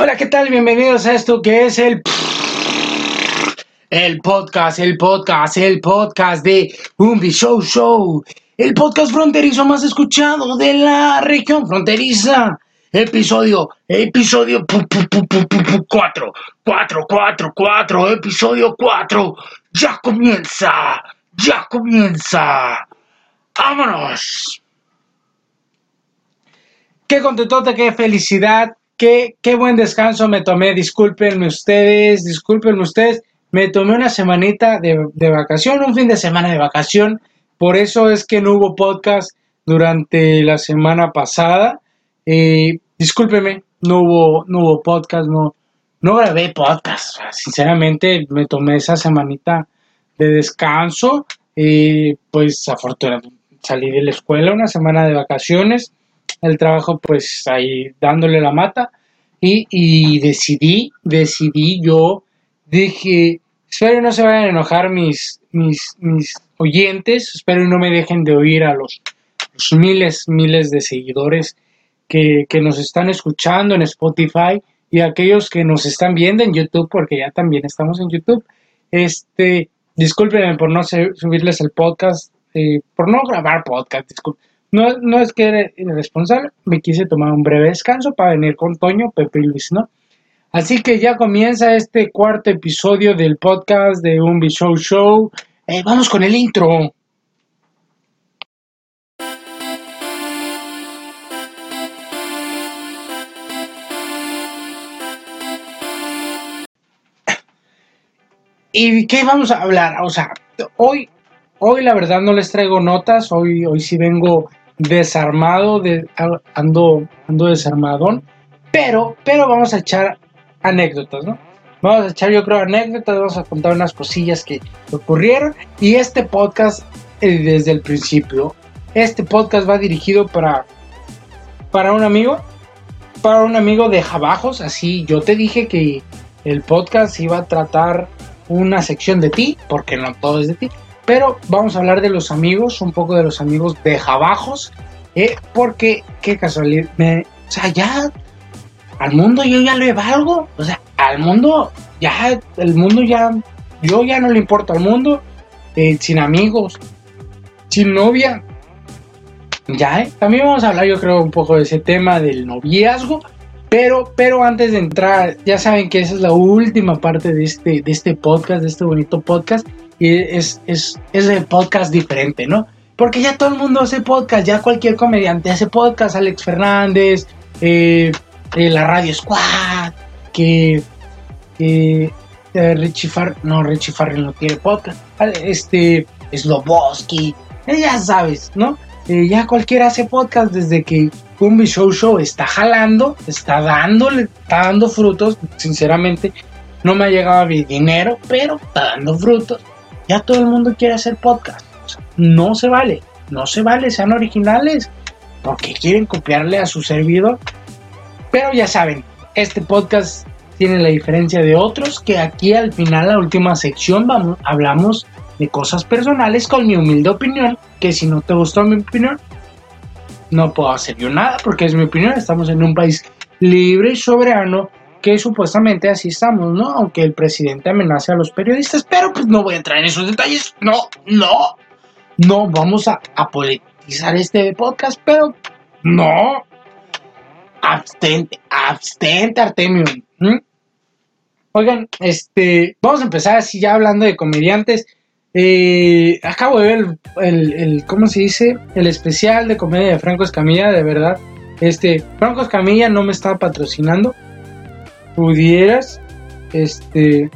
Hola, ¿qué tal? Bienvenidos a esto que es el el podcast, el podcast, el podcast de Umbi Show Show, el podcast fronterizo más escuchado de la región fronteriza. Episodio, episodio 4, 4, 4, 4, episodio 4. Ya comienza, ya comienza. ¡Vámonos! Qué contentota, qué felicidad, qué, qué buen descanso me tomé. Discúlpenme ustedes, discúlpenme ustedes. Me tomé una semanita de, de vacación, un fin de semana de vacación. Por eso es que no hubo podcast durante la semana pasada. Eh, discúlpeme, no hubo, no hubo podcast, no, no grabé podcast. Sinceramente, me tomé esa semanita de descanso. Eh, pues afortunadamente salí de la escuela, una semana de vacaciones. El trabajo, pues ahí dándole la mata. Y, y decidí, decidí yo, dije, espero no se vayan a enojar mis, mis, mis oyentes, espero no me dejen de oír a los, miles, miles de seguidores que, que, nos están escuchando en Spotify y aquellos que nos están viendo en YouTube, porque ya también estamos en YouTube. Este, discúlpenme por no subirles el podcast, eh, por no grabar podcast, disculpen. No, no es que era irresponsable, me quise tomar un breve descanso para venir con Toño, Pepe y Luis, ¿no? Así que ya comienza este cuarto episodio del podcast de Un Show Show. Eh, vamos con el intro. ¿Y qué vamos a hablar? O sea, hoy, hoy la verdad no les traigo notas, hoy, hoy sí vengo desarmado, de, ando, ando desarmadón, pero, pero vamos a echar anécdotas, ¿no? Vamos a echar, yo creo, anécdotas, vamos a contar unas cosillas que ocurrieron y este podcast eh, desde el principio, este podcast va dirigido para, para un amigo, para un amigo de Jabajos, así yo te dije que el podcast iba a tratar una sección de ti, porque no todo es de ti, pero vamos a hablar de los amigos, un poco de los amigos de Jabajos, eh, porque qué casualidad, o sea, ya al mundo yo ya le valgo, o sea, al mundo ya, el mundo ya, yo ya no le importo al mundo, eh, sin amigos, sin novia, ya, eh. también vamos a hablar yo creo un poco de ese tema del noviazgo, pero, pero antes de entrar, ya saben que esa es la última parte de este, de este podcast, de este bonito podcast, y es, es, es el podcast diferente, ¿no? Porque ya todo el mundo hace podcast, ya cualquier comediante hace podcast, Alex Fernández, eh, eh, la Radio Squad, que, eh, Richie Farrell, no, Richie Farrell no tiene podcast, este, Sloboski, eh, ya sabes, ¿no? Ya cualquiera hace podcast desde que Kumbi Show Show está jalando, está dándole, está dando frutos, sinceramente, no me ha llegado mi dinero, pero está dando frutos. Ya todo el mundo quiere hacer podcast. No se vale, no se vale, sean originales, porque quieren copiarle a su servidor. Pero ya saben, este podcast tiene la diferencia de otros, que aquí al final, la última sección, vamos, hablamos de cosas personales con mi humilde opinión, que si no te gustó mi opinión, no puedo hacer yo nada porque es mi opinión. Estamos en un país libre y soberano que supuestamente así estamos, ¿no? Aunque el presidente amenace a los periodistas, pero pues no voy a entrar en esos detalles. No, no, no vamos a, a politizar este podcast, pero no. Abstente, abstente, Artemio. ¿Mm? Oigan, este, vamos a empezar así ya hablando de comediantes. Eh, acabo de ver el, el, ¿cómo se dice? El especial de comedia de Franco Escamilla, de verdad. Este, Franco Escamilla no me está patrocinando. Pudieras, este,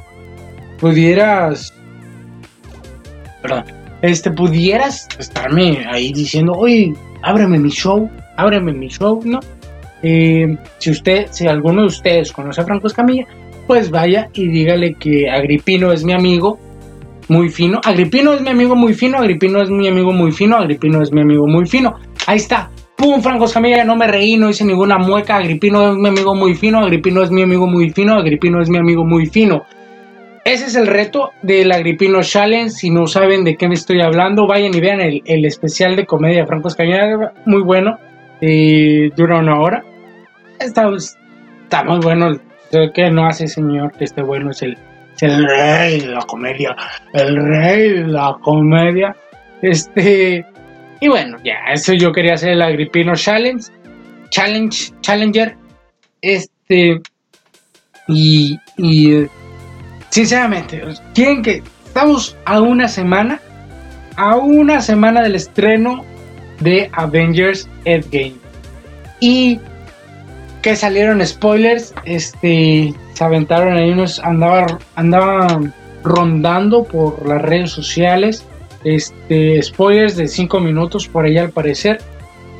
pudieras, perdón, este, pudieras estarme ahí diciendo, oye, ábreme mi show, ábreme mi show, ¿no? Eh, si usted, si alguno de ustedes conoce a Franco Escamilla, pues vaya y dígale que Agripino es mi amigo muy fino. Agripino es mi amigo muy fino, Agripino es mi amigo muy fino, Agripino es mi amigo muy fino. Ahí está. Pum, Franco Escamilla, no me reí, no hice ninguna mueca. Agripino es mi amigo muy fino, Agripino es mi amigo muy fino, Agripino es mi amigo muy fino. Ese es el reto del Agripino Challenge. Si no saben de qué me estoy hablando, vayan y vean el, el especial de comedia de Franco Escamilla. Muy bueno. Eh, dura una hora. Está, muy bueno. que no hace señor que este bueno es el, es el rey de la comedia, el rey de la comedia. Este, y bueno, ya, eso yo quería hacer el Agripino Challenge, Challenge, Challenger. Este, y, y sinceramente, quieren que estamos a una semana, a una semana del estreno de Avengers Endgame. Y que salieron spoilers, este, se aventaron ahí unos, andaba, andaban rondando por las redes sociales, este, spoilers de 5 minutos por ahí al parecer.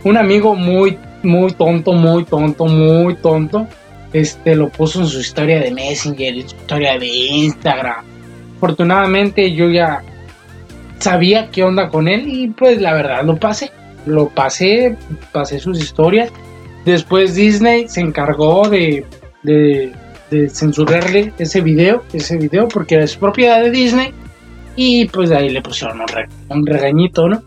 Un amigo muy, muy tonto, muy tonto, muy tonto, este, lo puso en su historia de Messenger, en su historia de Instagram. Afortunadamente yo ya sabía qué onda con él y pues la verdad lo pasé, lo pasé, pasé sus historias Después Disney se encargó de, de, censurarle ese video, ese video, porque es propiedad de Disney. Y pues ahí le pusieron un, regañito, ¿no?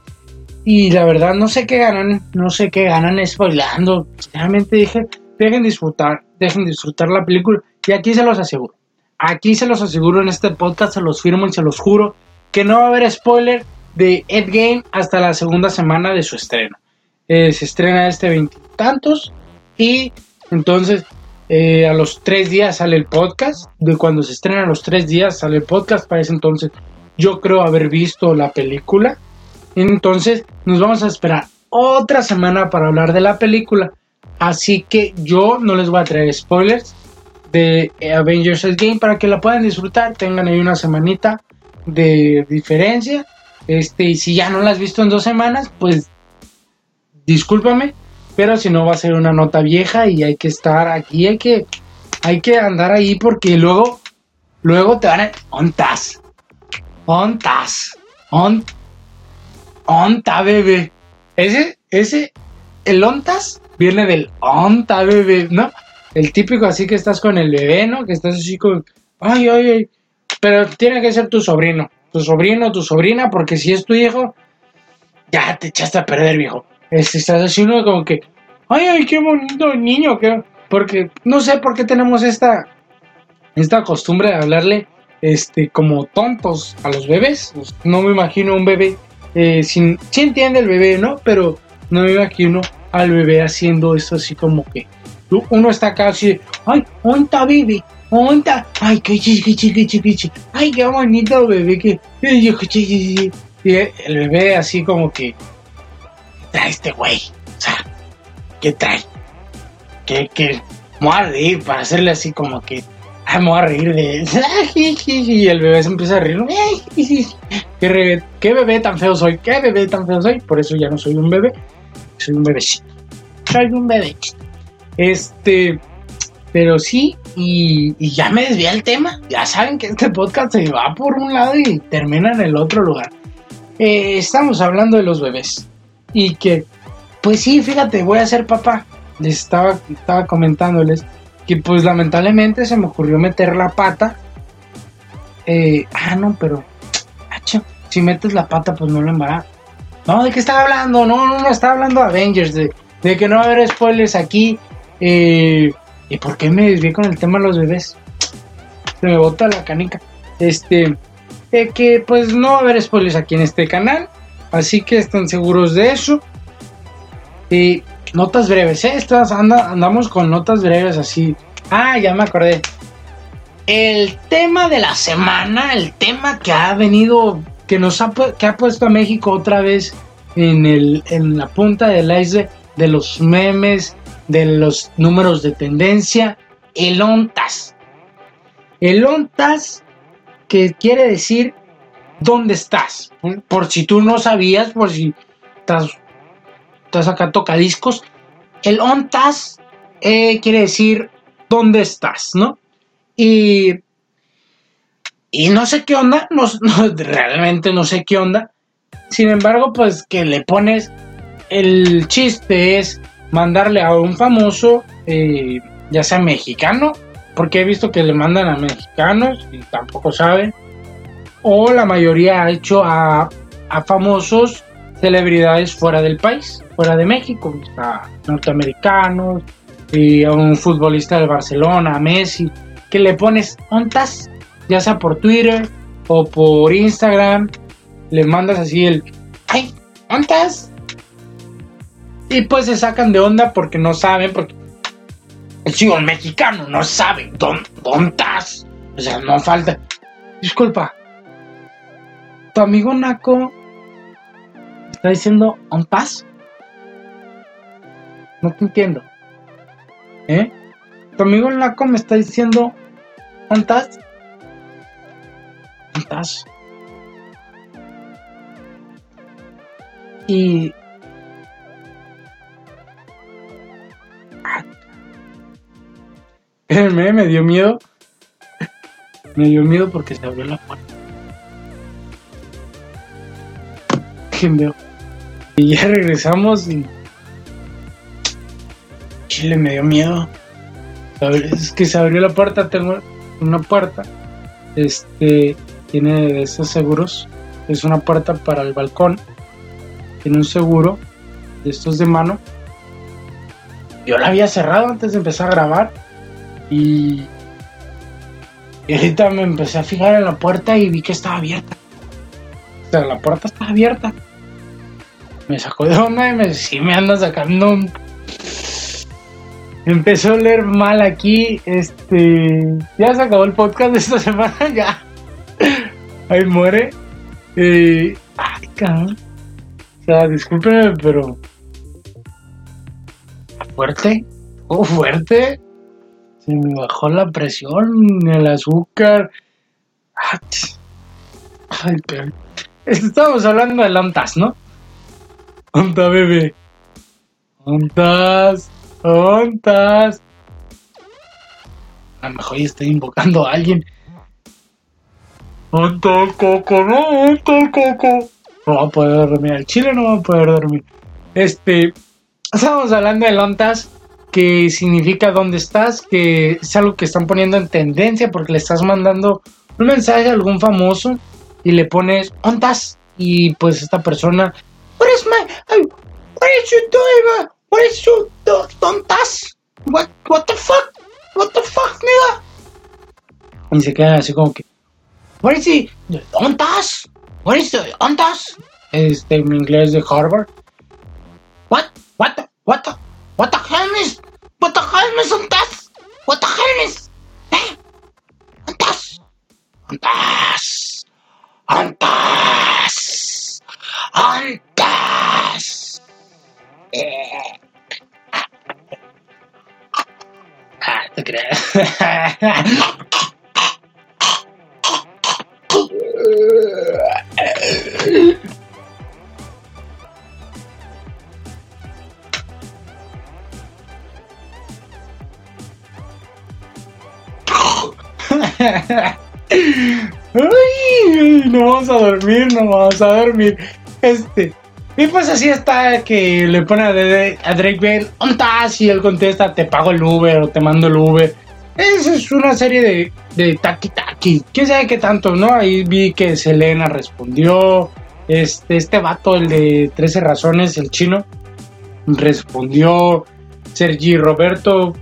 Y la verdad no sé qué ganan, no sé qué ganan spoilando. Realmente dije, dejen disfrutar, dejen disfrutar la película. Y aquí se los aseguro. Aquí se los aseguro en este podcast, se los firmo y se los juro que no va a haber spoiler de Endgame hasta la segunda semana de su estreno. Eh, se estrena este veintitantos y entonces eh, a los tres días sale el podcast. De cuando se estrena a los tres días sale el podcast. Para ese entonces yo creo haber visto la película. Entonces nos vamos a esperar otra semana para hablar de la película. Así que yo no les voy a traer spoilers de Avengers Game para que la puedan disfrutar. Tengan ahí una semanita de diferencia. Este, y si ya no la has visto en dos semanas, pues discúlpame, pero si no va a ser una nota vieja y hay que estar aquí, hay que, hay que andar ahí porque luego, luego te van a... Ontas, ontas, on, onta bebé. Ese, ese, el ontas viene del onta bebé, ¿no? El típico así que estás con el bebé, ¿no? Que estás así con, ay, ay, ay. Pero tiene que ser tu sobrino, tu sobrino, tu sobrina, porque si es tu hijo, ya te echaste a perder, viejo estás haciendo como que, ay, ay, qué bonito niño, que, porque no sé por qué tenemos esta, esta costumbre de hablarle este, como tontos a los bebés. No me imagino un bebé, eh, sin, sí entiende el bebé, ¿no? Pero no me imagino al bebé haciendo esto así como que uno está acá así, ay, onta bebé, onta, ay, qué chiqui, chiqui, chiqui, ay, qué bonito bebé, que, y el bebé así como que trae este güey? O sea, ¿qué trae? ¿Qué, qué? Me voy para hacerle así como que. Me a reír de. Y el bebé se empieza a reír. ¿Qué, ¿Qué bebé tan feo soy? ¿Qué bebé tan feo soy? Por eso ya no soy un bebé. Soy un bebecito. Soy un bebecito. Este. Pero sí, y, y, ya me desvía el tema. Ya saben que este podcast se va por un lado y termina en el otro lugar. Eh, estamos hablando de los bebés y que, pues sí, fíjate, voy a ser papá. Les estaba, estaba comentándoles que pues lamentablemente se me ocurrió meter la pata. Eh, ah, no, pero, si metes la pata pues no lo embarazas. No, ¿de qué estaba hablando? No, no, no, estaba hablando Avengers, de, de que no va a haber spoilers aquí. Eh, ¿Y por qué me desvié con el tema de los bebés? Se me bota la canica. Este, de que pues no va a haber spoilers aquí en este canal. Así que estén seguros de eso. Y notas breves, ¿eh? Estas andamos con notas breves así. Ah, ya me acordé. El tema de la semana, el tema que ha venido, que nos ha, que ha puesto a México otra vez en, el, en la punta del iceberg de los memes, de los números de tendencia, el ONTAS. El ONTAS, que quiere decir dónde estás. Por si tú no sabías, por si estás, estás acá tocadiscos. El ontas eh, quiere decir dónde estás, ¿no? Y, y no sé qué onda, no, realmente no sé qué onda. Sin embargo, pues que le pones el chiste es mandarle a un famoso, eh, ya sea mexicano, porque he visto que le mandan a mexicanos y tampoco saben o la mayoría ha hecho a, famosos celebridades fuera del país, fuera de México, norteamericanos, y a un futbolista del Barcelona, a Messi, que le pones ontas, ya sea por Twitter o por Instagram, le mandas así el, ay, ontas. Y pues se sacan de onda porque no saben, porque el chico mexicano no sabe dónde, estás. O sea, no falta. Disculpa. Tu amigo Naco está diciendo ontas. No te entiendo. ¿Eh? Tu amigo Naco me está diciendo ontas. Ontas. Y me, me dio miedo. Me dio miedo porque se abrió la puerta. Y ya regresamos y. Chile me dio miedo. Es que se abrió la puerta, tengo una puerta. Este tiene estos seguros. Es una puerta para el balcón. Tiene un seguro de estos de mano. Yo la había cerrado antes de empezar a grabar y, ahorita me empecé a fijar en la puerta y vi que estaba abierta. O sea, la puerta estaba abierta. Me sacó de onda y me, sí me anda sacando Empezó a oler mal aquí. Este. Ya se acabó el podcast de esta semana. Ya. Ahí muere. Eh, ay, cabrón. O sea, discúlpenme, pero. Fuerte. Oh, fuerte se me bajó la presión, el azúcar. Ah, ay, pero... Estamos hablando de ontas, ¿no? Onta, bebé. Ontas, ontas. A lo mejor ya estoy invocando a alguien. Onta coco, no, onta coco. No va a poder dormir. El chile no va a poder dormir. Este. Estamos hablando de ontas que significa dónde estás, que es algo que están poniendo en tendencia porque le estás mandando un mensaje a algún famoso y le pones ¿ontas? y pues esta persona What is my what is you doing? What is you do- tontas? What what the fuck? What the fuck, nigga? Y se quedan así como que What is he? ¿Ontas? What is the ontas? Este en inglés de Harvard. What? What the, what the, what the hell is What the hell is ontas? What the hell is? Eh? Ontas? Ontas? Ontas? Ontas? Eh. Ah, te creas. no vamos a dormir, no vamos a dormir. Este. Y pues así está que le pone a, Drake Bell, ¿ontas? Y él contesta, te pago el Uber o te mando el Uber. Esa es una serie de, de taki taki. ¿Quién sabe qué tanto, no? Ahí vi que Selena respondió. Este, este vato, el de 13 razones, el chino, respondió. Sergi Roberto,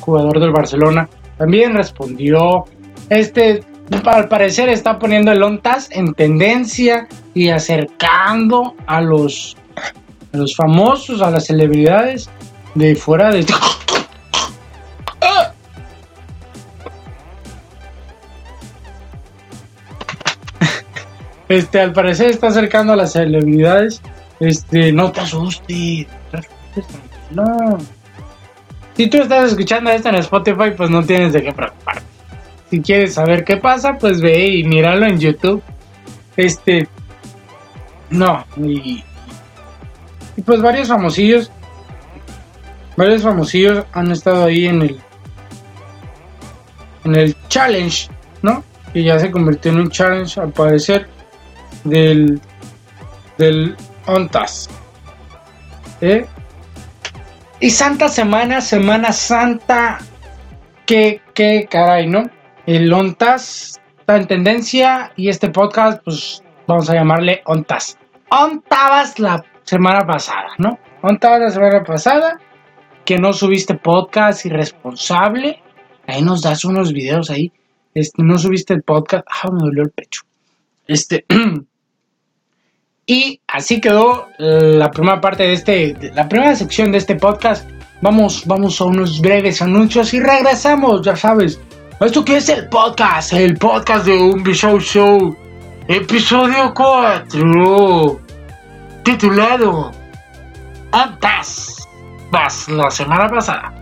jugador del Barcelona, también respondió. Este, al parecer, está poniendo el ONTAS en tendencia y acercando a los, los famosos, a las celebridades de fuera de. Este, al parecer está acercando a las celebridades. Este, no te asustes. No. Si tú estás escuchando esto en Spotify, pues no tienes de qué preocuparte. Si quieres saber qué pasa, pues ve y míralo en YouTube. Este. No, y, pues varios famosillos. Varios famosillos han estado ahí en el. En el challenge, ¿no? Que ya se convirtió en un challenge al parecer. Del. Del ONTAS. ¿Eh? Y Santa Semana, Semana Santa. Que, qué caray, ¿no? El ONTAS está en tendencia y este podcast, pues vamos a llamarle ONTAS. ONTABAS la semana pasada, ¿no? ONTABAS la semana pasada que no subiste podcast irresponsable. Ahí nos das unos videos ahí. Este, no subiste el podcast. Ah, me dolió el pecho. Este. y así quedó la primera parte de este, la primera sección de este podcast. Vamos, vamos a unos breves anuncios y regresamos, ya sabes. ¿Esto qué es el podcast? El podcast de un Show Show. Episodio 4. Titulado Antas. Vas la semana pasada.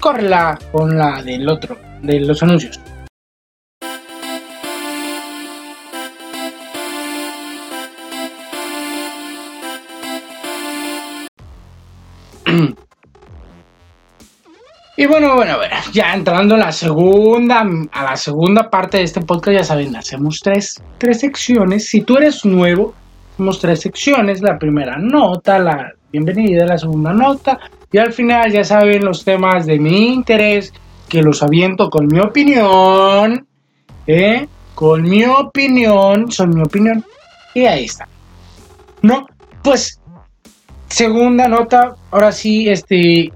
Córrela con la del otro, de los anuncios. Y bueno, bueno, bueno, ya entrando a la segunda, a la segunda parte de este podcast, ya saben, hacemos tres, tres secciones. Si tú eres nuevo, hacemos tres secciones. La primera nota, la bienvenida, la segunda nota. Y al final, ya saben, los temas de mi interés, que los aviento con mi opinión. ¿eh? Con mi opinión, son mi opinión. Y ahí está. No, pues, segunda nota, ahora sí, este,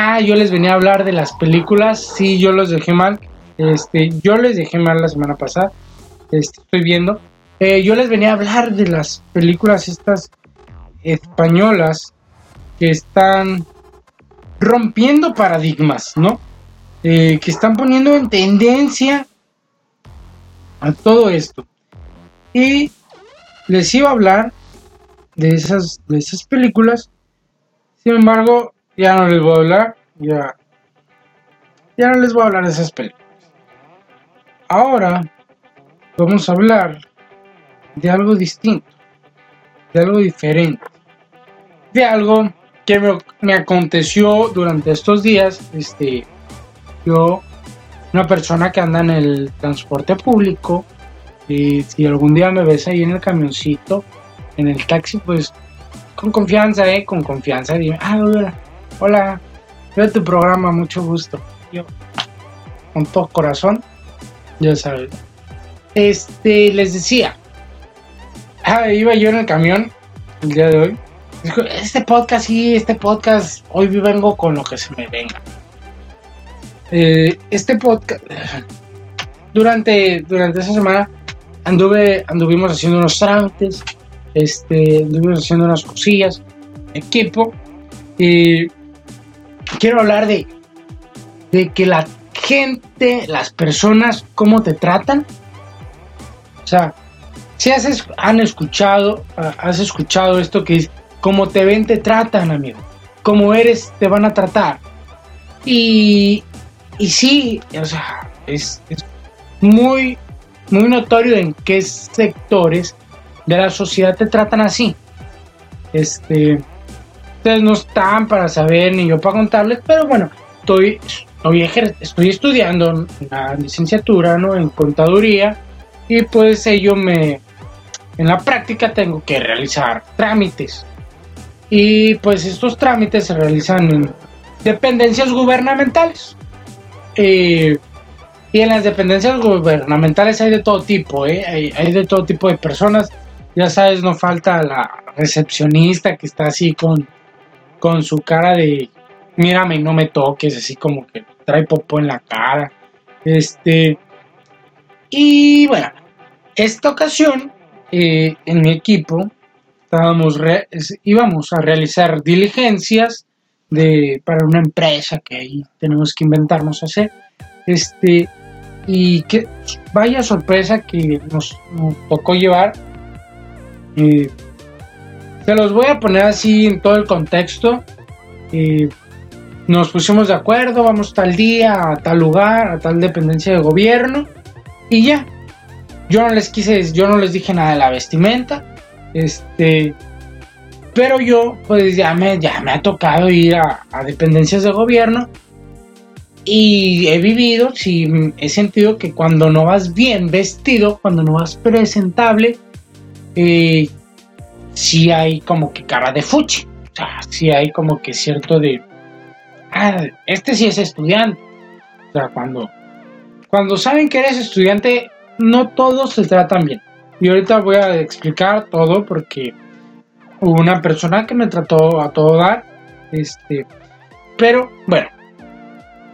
Ah, yo les venía a hablar de las películas. Sí, yo los dejé mal. Este, yo les dejé mal la semana pasada. Este, estoy viendo. Eh, yo les venía a hablar de las películas estas españolas que están rompiendo paradigmas, ¿no? Eh, que están poniendo en tendencia a todo esto. Y les iba a hablar de esas, de esas películas. Sin embargo, ya no les voy a hablar, ya, ya no les voy a hablar de esas películas. Ahora vamos a hablar de algo distinto, de algo diferente, de algo que me, aconteció durante estos días. Este, yo, una persona que anda en el transporte público, y si algún día me ves ahí en el camioncito, en el taxi, pues con confianza, eh, con confianza, dime, ah, Hola, veo tu programa, mucho gusto. Yo, con todo corazón, ya sabes. Este, les decía, ah, iba yo en el camión el día de hoy. Este podcast, sí, este podcast, hoy vengo con lo que se me venga. Eh, este podcast, durante, durante esa semana anduve, anduvimos haciendo unos trámites, este, anduvimos haciendo unas cosillas, equipo, y quiero hablar de, de que la gente, las personas, cómo te tratan. O sea, si has, han escuchado, ah, has escuchado esto que es, como te ven, te tratan, amigo. Como eres, te van a tratar. Y, y sí, o sea, es, es muy, muy notorio en qué sectores de la sociedad te tratan así. Este, No están para saber ni yo para contarles, pero bueno, estoy, estoy, estoy estudiando la licenciatura ¿no? en contaduría y pues ello me, en la práctica tengo que realizar trámites. Y pues estos trámites se realizan en dependencias gubernamentales. Y en las dependencias gubernamentales hay de todo tipo, ¿eh? hay, hay, de todo tipo de personas. Ya sabes, no falta la recepcionista que está así con con su cara de mírame, no me toques, así como que trae popó en la cara. Este. Y bueno, esta ocasión, eh, en mi equipo, estábamos íbamos a realizar diligencias de, para una empresa que ahí tenemos que inventarnos hacer. Este. Y que vaya sorpresa que nos, tocó llevar. Eh, se los voy a poner así en todo el contexto. nos pusimos de acuerdo, vamos tal día, a tal lugar, a tal dependencia de gobierno. Y ya. Yo no les quise, yo no les dije nada de la vestimenta. Este. Pero yo, pues ya me, ya me ha tocado ir a, dependencias de gobierno. Y he vivido, sí, he sentido que cuando no vas bien vestido, cuando no vas presentable, eh, si hay como que cara de fuchi. O sea, sí hay como que cierto de. Ah, este sí es estudiante. O sea, cuando, cuando saben que eres estudiante, no todos se tratan bien. Y ahorita voy a explicar todo porque hubo una persona que me trató a todo dar. Este. Pero bueno,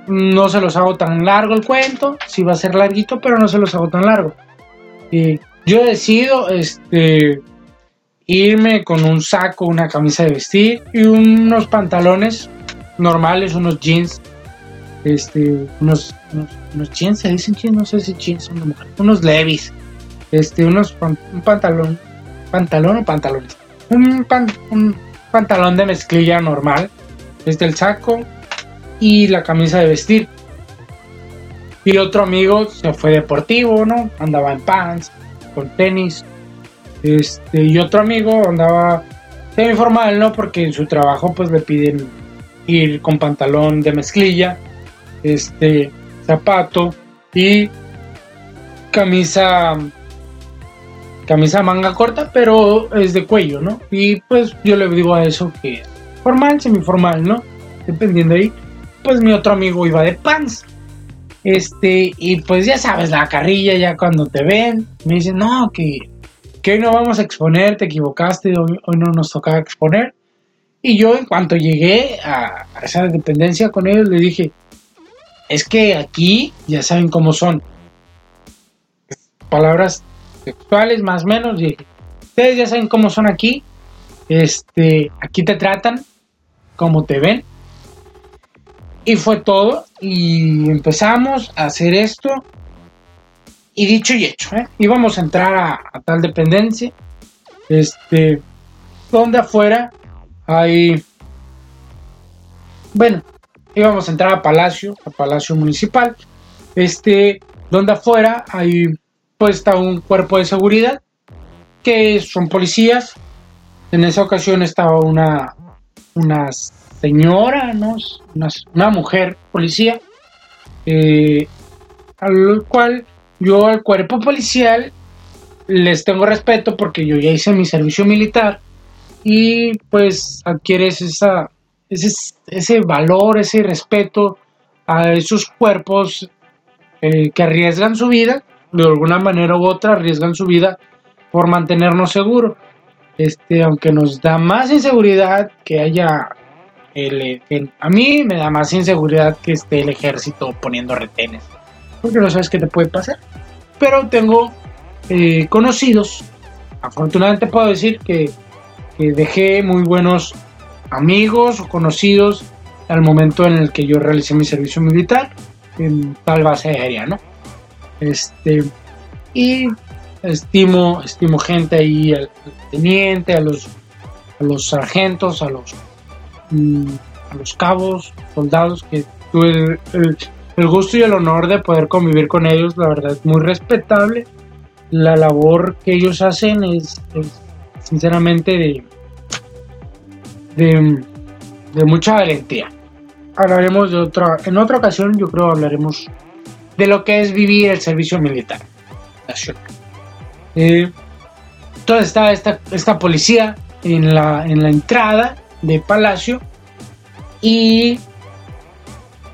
no se los hago tan largo el cuento, sí va a ser larguito, pero no se los hago tan largo. Y yo decido este, irme con un saco, una camisa de vestir y unos pantalones normales, unos jeans, este, unos, unos, jeans, se dicen jeans, no sé si jeans son de unos levis, este, unos, un pantalón, pantalón o pantalones, un, un pantalón de mezclilla normal, este, el saco y la camisa de vestir. Y otro amigo se fue deportivo, ¿no? Andaba en pants, con tenis. Este, y otro amigo andaba semi formal, ¿no? Porque en su trabajo pues le piden ir con pantalón de mezclilla, este, zapato y camisa camisa manga corta, pero es de cuello, ¿no? Y pues yo le digo a eso que formal, semiformal, ¿no? Dependiendo ahí. Pues mi otro amigo iba de pants. Este, y pues ya sabes, la carrilla ya cuando te ven, me dicen, no, que, que hoy no vamos a exponer, te equivocaste, hoy, no nos tocaba exponer. Y yo en cuanto llegué a, esa dependencia con ellos, le dije, es que aquí ya saben cómo son. Palabras sexuales más o menos, y ustedes ya saben cómo son aquí. Este, aquí te tratan como te ven y fue todo. Y empezamos a hacer esto. Y dicho y hecho, ¿eh? íbamos a entrar a, tal dependencia. Este, donde afuera hay. Bueno, íbamos a entrar a Palacio, a Palacio Municipal. Este, donde afuera hay pues está un cuerpo de seguridad que son policías. En esa ocasión estaba una unas señora, ¿no? una, mujer policía, eh, al cual yo al cuerpo policial les tengo respeto porque yo ya hice mi servicio militar y pues adquieres esa, ese, ese valor, ese respeto a esos cuerpos eh, que arriesgan su vida, de alguna manera u otra arriesgan su vida por mantenernos seguros. Este, aunque nos da más inseguridad que haya a mí me da más inseguridad que esté el ejército poniendo retenes, porque no sabes qué te puede pasar. Pero tengo eh, conocidos, afortunadamente puedo decir que, dejé muy buenos amigos o conocidos al momento en el que yo realicé mi servicio militar en tal base aérea, ¿no? Este, y estimo, estimo gente ahí, al, teniente, a los, a los sargentos, a los a los cabos, soldados, que tuve el, gusto y el honor de poder convivir con ellos, la verdad es muy respetable. La labor que ellos hacen es, sinceramente de, de, mucha valentía. Hablaremos de otra, en otra ocasión yo creo hablaremos de lo que es vivir el servicio militar nacional. Eh, entonces está esta, esta policía en la, en la entrada de Palacio y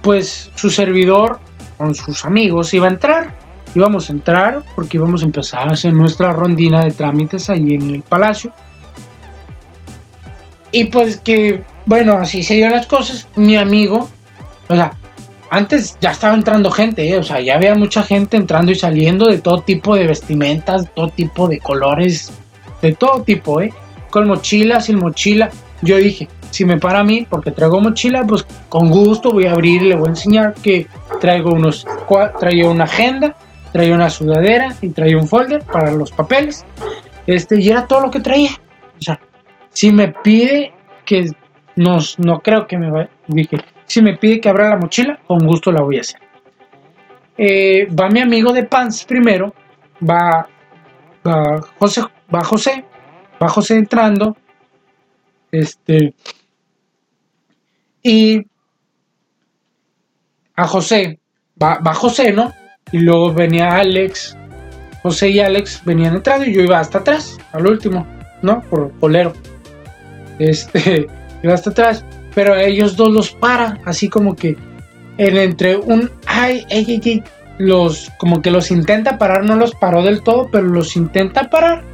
pues su servidor con sus amigos iba a entrar. Íbamos a entrar porque íbamos a empezar a hacer nuestra rondina de trámites ahí en el palacio. Y pues que, bueno, así se dieron las cosas. Mi amigo, o sea, antes ya estaba entrando gente, ¿eh? o sea, ya había mucha gente entrando y saliendo de todo tipo de vestimentas, todo tipo de colores, de todo tipo, ¿eh? Con mochila, sin mochila. Yo dije, si me para a mí, porque traigo mochila, pues con gusto voy a abrir y le voy a enseñar que traigo unos, traía una agenda, traía una sudadera y traía un folder para los papeles. Este, y era todo lo que traía. O sea, si me pide que nos, no creo que me dije, si me pide que abra la mochila, con gusto la voy a hacer. Eh, va mi amigo de Pants primero, va, va José, va José, va José entrando, este, y a José, va, José, ¿no? Y luego venía Alex, José y Alex venían entrando y yo iba hasta atrás, al último, ¿no? Por polero. Este, iba hasta atrás, pero a ellos dos los para, así como que el entre un ay, ay, ay, ay, los como que los intenta parar, no los paró del todo, pero los intenta parar.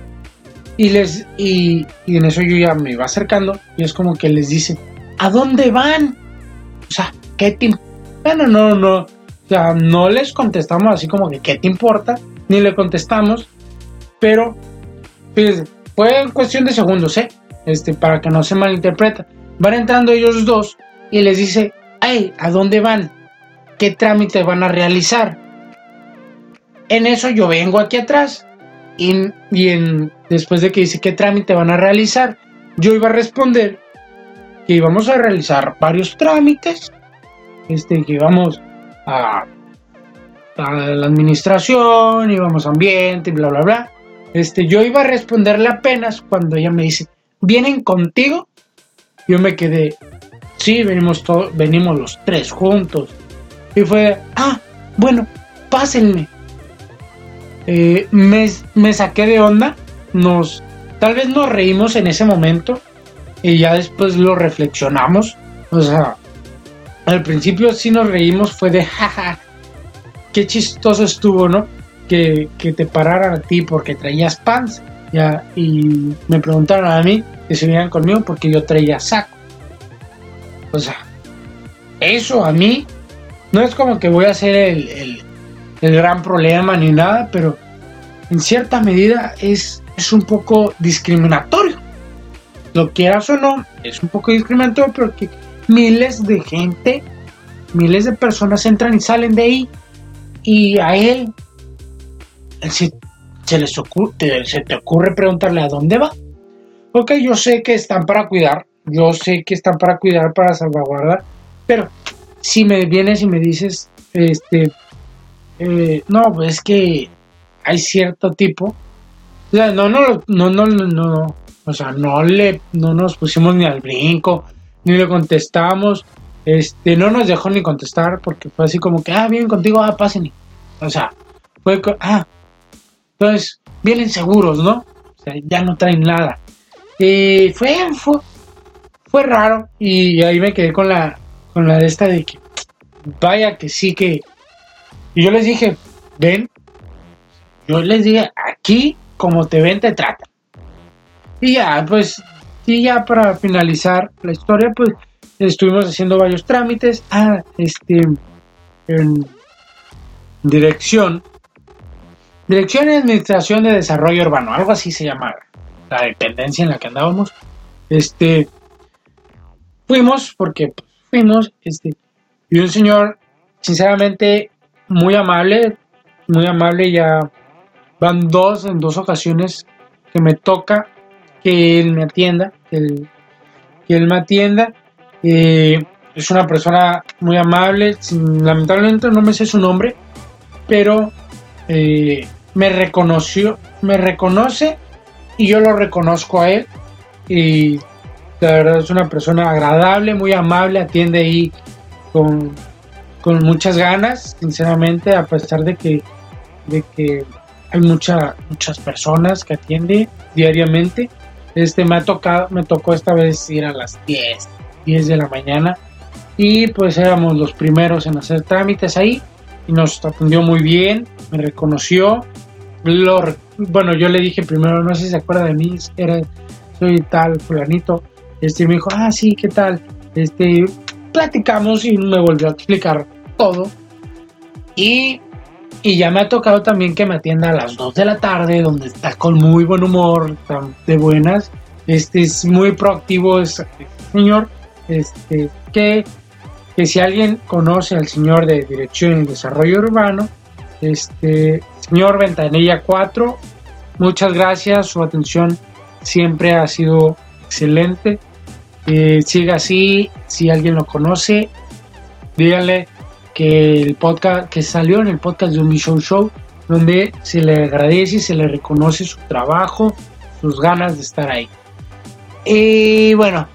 Y les y, y en eso yo ya me iba acercando y es como que les dice, ¿a dónde van? O sea, ¿qué te Bueno, no, no. O sea, no les contestamos así como que ¿qué te importa? Ni le contestamos. Pero, fue en cuestión de segundos, ¿eh? Este, para que no se malinterpreta. Van entrando ellos dos y les dice, ay, ¿a dónde van? ¿Qué trámite van a realizar? En eso yo vengo aquí atrás y, en, después de que dice qué trámite van a realizar, yo iba a responder que íbamos a realizar varios trámites, este, que íbamos a, a la administración, íbamos a ambiente, bla, bla, bla. Este, yo iba a responderle apenas cuando ella me dice, ¿vienen contigo? Yo me quedé, sí, venimos, todos, venimos los tres juntos. Y fue, ah, bueno, pásenme. Eh, me, me saqué de onda, nos, tal vez nos reímos en ese momento y ya después lo reflexionamos. O sea, al principio sí nos reímos, fue de jaja, qué chistoso estuvo, ¿no? Que, que te pararan a ti porque traías pants ya, y me preguntaron a mí que se vinieran conmigo porque yo traía saco. O sea, eso a mí no es como que voy a ser el, el, gran problema ni nada, pero en cierta medida es, es un poco discriminatorio. Lo quieras o no, es un poco discriminatorio porque miles de gente, miles de personas entran y salen de ahí y a él, se, les ocurre, se te ocurre preguntarle a dónde va. Ok, yo sé que están para cuidar, yo sé que están para cuidar, para salvaguardar, pero si me vienes y me dices, este, eh, no, pues es que hay cierto tipo, o sea, no, no, no, no, no, o sea, no le, no nos pusimos ni al brinco, ni le contestamos, este, no nos dejó ni contestar porque fue así como que, ah, vienen contigo, ah, pasen, o sea, fue, ah, entonces, vienen seguros, ¿no? O sea, ya no traen nada. Y fue, fue, raro y ahí me quedé con la, con la de esta de que vaya que sí que... Y yo les dije, ven, yo les dije, aquí como te ven te trata Y ya, pues, y ya para finalizar la historia, pues estuvimos haciendo varios trámites. Ah, este, en dirección, dirección y administración de desarrollo urbano, algo así se llama la dependencia en la que andábamos. Este, fuimos porque pues, fuimos, este, y un señor, sinceramente, muy amable, muy amable, ya van dos, en dos ocasiones que me toca que él me atienda, que él, me atienda. Eh, es una persona muy amable, lamentablemente no me sé su nombre, pero eh, me reconoció, me reconoce y yo lo reconozco a él. Y la verdad es una persona agradable, muy amable, atiende ahí con, con muchas ganas, sinceramente, a pesar de que, de que hay mucha, muchas personas que atiende diariamente. Este me ha tocado, me tocó esta vez ir a las 10, 10 de la mañana y pues éramos los primeros en hacer trámites ahí y nos atendió muy bien, me reconoció. Lo, bueno, yo le dije primero, no sé si se acuerda de mí, era, soy tal fulanito. Este me dijo, ah, sí, ¿qué tal? Este, platicamos y me volvió a explicar todo. Y, y ya me ha tocado también que me atienda a las 2 de la tarde, donde está con muy buen humor, de buenas. Este es muy proactivo, señor. Este, que, que si alguien conoce al señor de Dirección y Desarrollo Urbano, este, señor Ventanilla 4, muchas gracias, su atención siempre ha sido excelente. Eh, siga así, si alguien lo conoce, díganle que el podcast que salió en el podcast de un Show Show, donde se le agradece y se le reconoce su trabajo, sus ganas de estar ahí. Y bueno,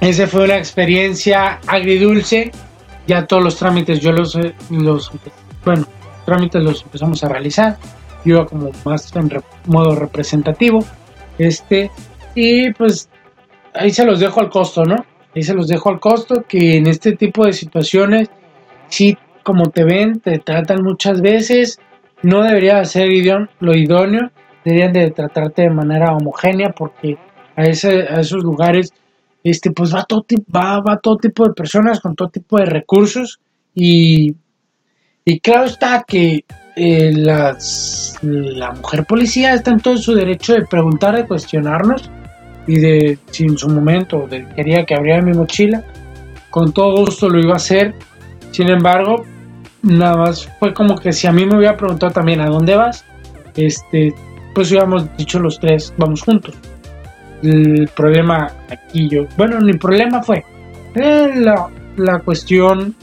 esa fue una experiencia agridulce. Ya todos los trámites yo los, los bueno, trámites los empezamos a realizar. Yo como más en modo representativo. Este, y pues ahí se los dejo al costo, ¿no? Ahí se los dejo al costo, que en este tipo de situaciones, si como te ven, te tratan muchas veces, no debería ser lo idóneo, deberían de tratarte de manera homogénea, porque a, esos lugares este, pues va todo, va, va todo tipo de personas con todo tipo de recursos y, y claro está que eh, la mujer policía está en todo su derecho de preguntar, de cuestionarnos y de si en su momento quería que abriera mi mochila, con todo gusto lo iba a hacer. Sin embargo, nada más fue como que si a mí me hubiera preguntado también a dónde vas, este, pues hubiéramos dicho los tres, vamos juntos. El problema aquí yo, bueno, el problema fue eh, la, la cuestión,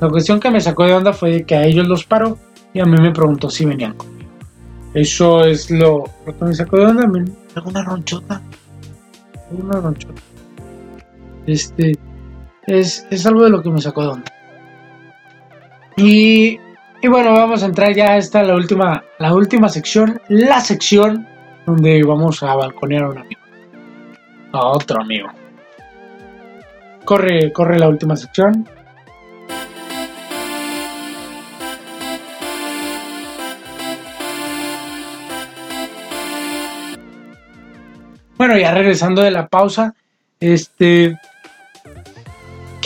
la cuestión que me sacó de onda fue que a ellos los paró y a mí me preguntó si venían conmigo. Eso es lo, lo que me sacó de onda. ¿Alguna ronchota? ¿Alguna ronchota? Este, es, es algo de lo que me sacó de onda. Y, y bueno, vamos a entrar ya a esta la última, la última sección, la sección donde vamos a balconear a un amigo. A otro amigo. Corre, corre la última sección. Bueno, ya regresando de la pausa, este,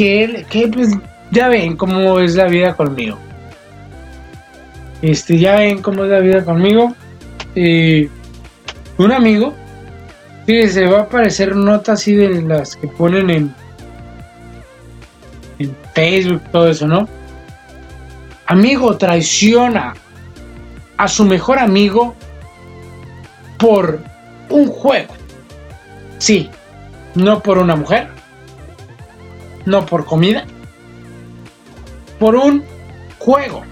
que, que pues ya ven cómo es la vida conmigo. Este, ya ven cómo es la vida conmigo. Eh, un amigo, fíjense, va a aparecer nota así de las que ponen en, en Facebook, todo eso, ¿no? Amigo traiciona a su mejor amigo por un juego. Sí, no por una mujer, no por comida, por un juego,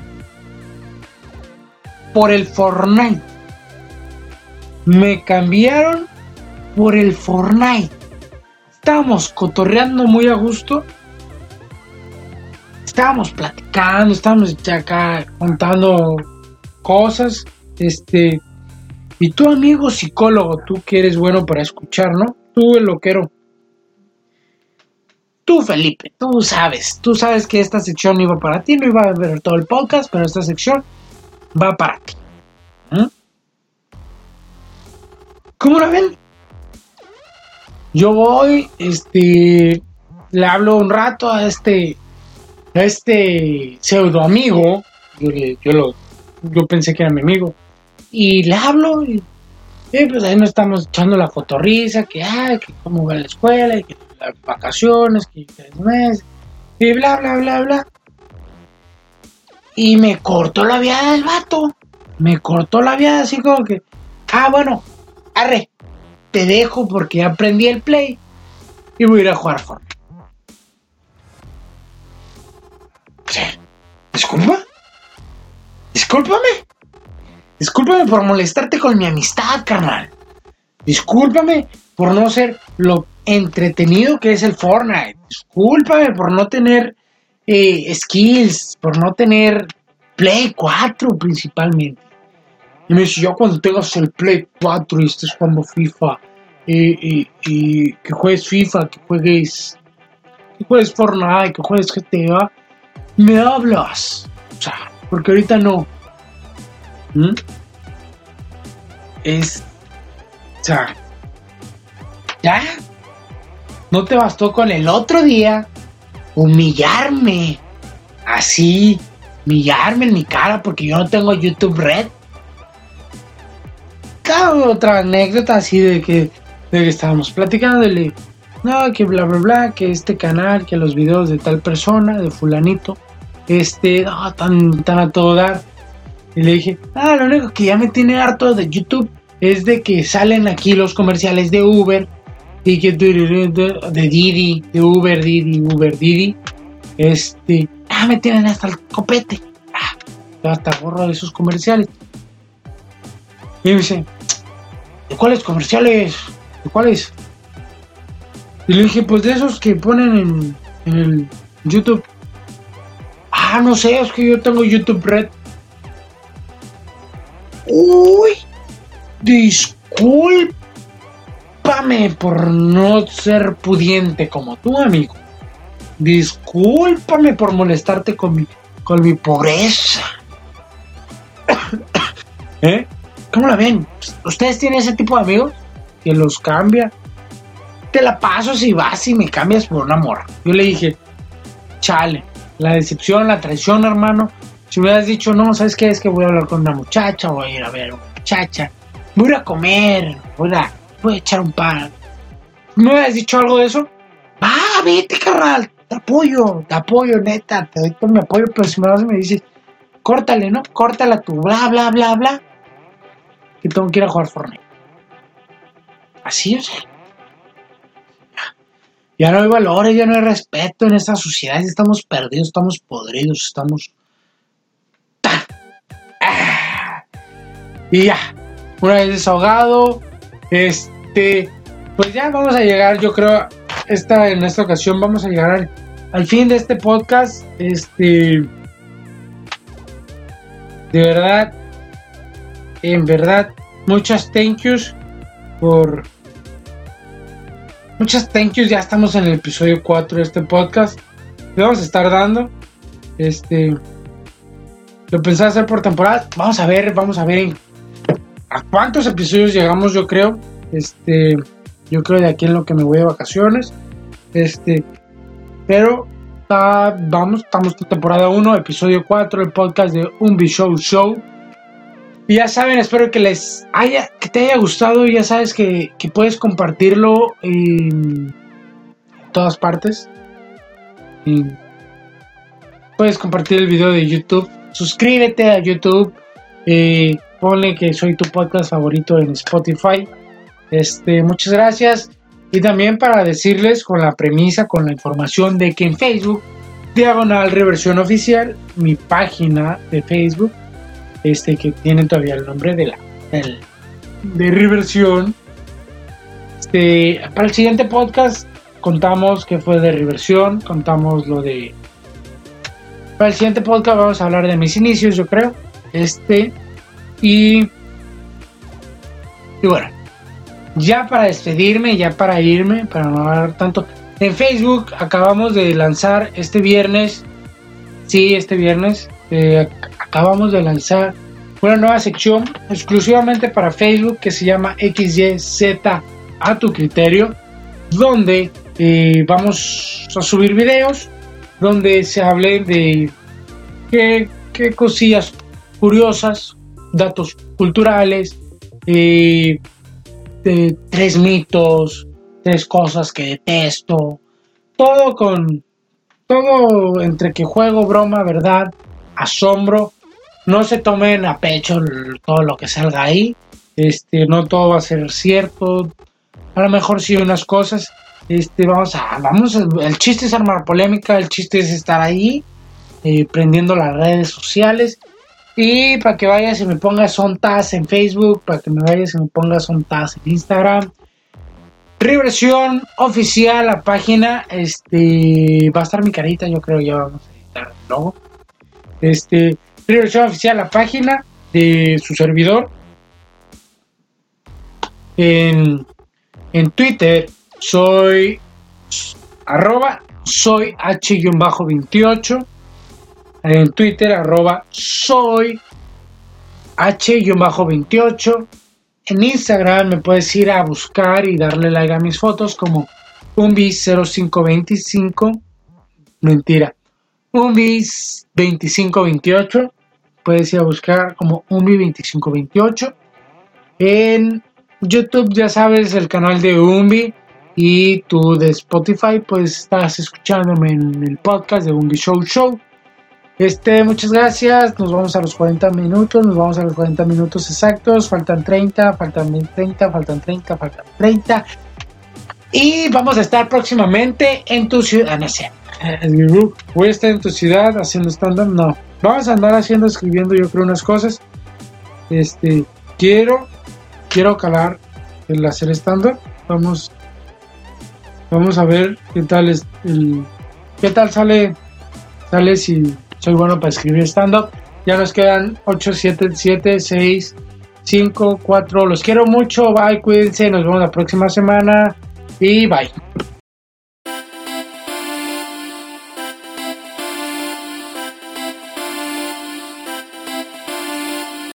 por el Fortnite. Me cambiaron por el Fortnite. Estábamos cotorreando muy a gusto. Estábamos platicando, estábamos acá contando cosas. Este, y tu amigo psicólogo, tú que eres bueno para escuchar, ¿no? Tú el loquero. Tú, Felipe, tú sabes, tú sabes que esta sección iba para ti, no iba a ver todo el podcast, pero esta sección va para ti. ¿Mm? ¿Cómo la ven? Yo voy, este, le hablo un rato a este, a este pseudo amigo, yo, yo, lo, yo pensé que era mi amigo, y le hablo y pues ahí nos estamos echando la fotorrisa, que, ay, que cómo va la escuela, y que las vacaciones, que tres meses, y bla, bla, bla, bla. Y me cortó la viada el vato. Me cortó la viada así como que, ah, bueno, arre, te dejo porque aprendí el play y voy a ir a jugar Fortnite. Disculpa. Discúlpame. Discúlpame por molestarte con mi amistad, carnal. Discúlpame por no ser lo entretenido que es el Fortnite. Discúlpame por no tener eh, skills, por no tener Play 4 principalmente. Y me dice, yo cuando tengas el Play 4 y estés jugando FIFA, y, que juegues FIFA, que juegues, que juegues Fortnite, que juegues GTA, me hablas. O sea, porque ahorita no. ¿Mm? Es. O sea. ¿Ya? ¿No te bastó con el otro día humillarme? Así, humillarme en mi cara porque yo no tengo YouTube Red. Cada otra anécdota así de que, de que estábamos platicando, de no, que bla bla bla, que este canal, que los videos de tal persona, de fulanito, este, no, tan, tan a todo dar. Y le dije, ah, lo único que ya me tiene harto de YouTube es de que salen aquí los comerciales de Uber y que de Didi, de Uber, Didi, Uber, Didi. Este, ah, me tienen hasta el copete. Ah, hasta gorro de esos comerciales. Y me dice, ¿de cuáles comerciales? ¿De cuáles? Y le dije, pues de esos que ponen en, en el YouTube. Ah, no sé, es que yo tengo YouTube Red. Uy, discúlpame por no ser pudiente como tú, amigo. Discúlpame por molestarte con mi, con mi pobreza. ¿Eh? ¿Cómo la ven? ¿Ustedes tienen ese tipo de amigos que los cambia? te la paso si vas y me cambias por una morra. Yo le dije, chale, la decepción, la traición, hermano. Si hubieras dicho, no, ¿sabes qué? Es que voy a hablar con una muchacha, voy a ir a ver a una muchacha, voy a ir a comer, voy a, voy a echar un pan. ¿Me hubieras dicho algo de eso? Ah, vete, carnal, te apoyo, te apoyo, neta, te doy todo mi apoyo, pero si me vas y me dices, córtale, ¿no? Córtala tú, bla, bla, bla, bla. Que tengo que ir a jugar Fortnite. Así es. Ya no hay valores, ya no hay respeto en esta sociedad. Estamos perdidos, estamos podridos, estamos. ¡Ah! Y ya, una vez desahogado, este, pues ya vamos a llegar, yo creo, esta, en esta ocasión vamos a llegar al, fin de este podcast. Este, de verdad, en verdad, muchas thank yous por Muchas thank yous, ya estamos en el episodio 4 de este podcast. Le vamos a estar dando. Este. Lo pensé hacer por temporada. Vamos a ver, vamos a ver a cuántos episodios llegamos, yo creo. Este. Yo creo de aquí en lo que me voy de vacaciones. Este. Pero vamos, estamos en temporada 1, episodio 4, el podcast de Un Show Show. Y ya saben, espero que les haya, que te haya gustado. Ya sabes que, puedes compartirlo en todas partes. Y puedes compartir el video de YouTube. Suscríbete a YouTube. Eh, ponle que soy tu podcast favorito en Spotify. Este, muchas gracias. Y también para decirles con la premisa, con la información de que en Facebook, Diagonal Reversión Oficial, mi página de Facebook, este que tiene todavía el nombre de la de reversión. Este, para el siguiente podcast contamos que fue de reversión, contamos lo de para el siguiente podcast vamos a hablar de mis inicios, yo creo. Este y y bueno, ya para despedirme, ya para irme, para no hablar tanto. En Facebook acabamos de lanzar este viernes, sí, este viernes, eh, acabamos de lanzar una nueva sección exclusivamente para Facebook que se llama XYZ a tu criterio, donde eh, vamos a subir videos, donde se hable de qué, cosillas curiosas, datos culturales, eh, tres mitos, tres cosas que detesto, todo con todo entre que juego, broma, verdad, asombro. No se tomen a pecho todo lo que salga ahí. Este, no todo va a ser cierto. A lo mejor sí unas cosas. Este, vamos a, vamos, el chiste es armar polémica, el chiste es estar ahí, eh, prendiendo las redes sociales. Y para que vayas y me pongas sontas en Facebook, para que me vayas y me pongas sontas en Instagram. Reversión oficial, la página, este, va a estar mi carita, yo creo, ya vamos a editar el logo. Este, versión oficial la página de su servidor. En, en Twitter soy arroba soy h-28 en Twitter arroba soy h-28 en Instagram me puedes ir a buscar y darle like a mis fotos como umbi0525 mentira umbi2528 puedes ir a buscar como Umbi2528. En YouTube ya sabes el canal de Umbi y tú de Spotify pues estás escuchándome en el podcast de Umbi Show Show. Este, muchas gracias. Nos vamos a los 40 minutos. Nos vamos a los 40 minutos exactos. Faltan 30, faltan 30, faltan 30, faltan 30. Y vamos a estar próximamente en tu ciudad. No sé. Voy a estar en tu ciudad haciendo stand-up. No vamos a andar haciendo, escribiendo yo creo unas cosas. Este, quiero, quiero calar el hacer stand Vamos, vamos a ver qué tal es el, qué tal sale, sale si soy bueno para escribir stand-up. Ya nos quedan 8, 7, 7, 6, 5, 4. Los quiero mucho. Bye, cuídense. Nos vemos la próxima semana. Y bye.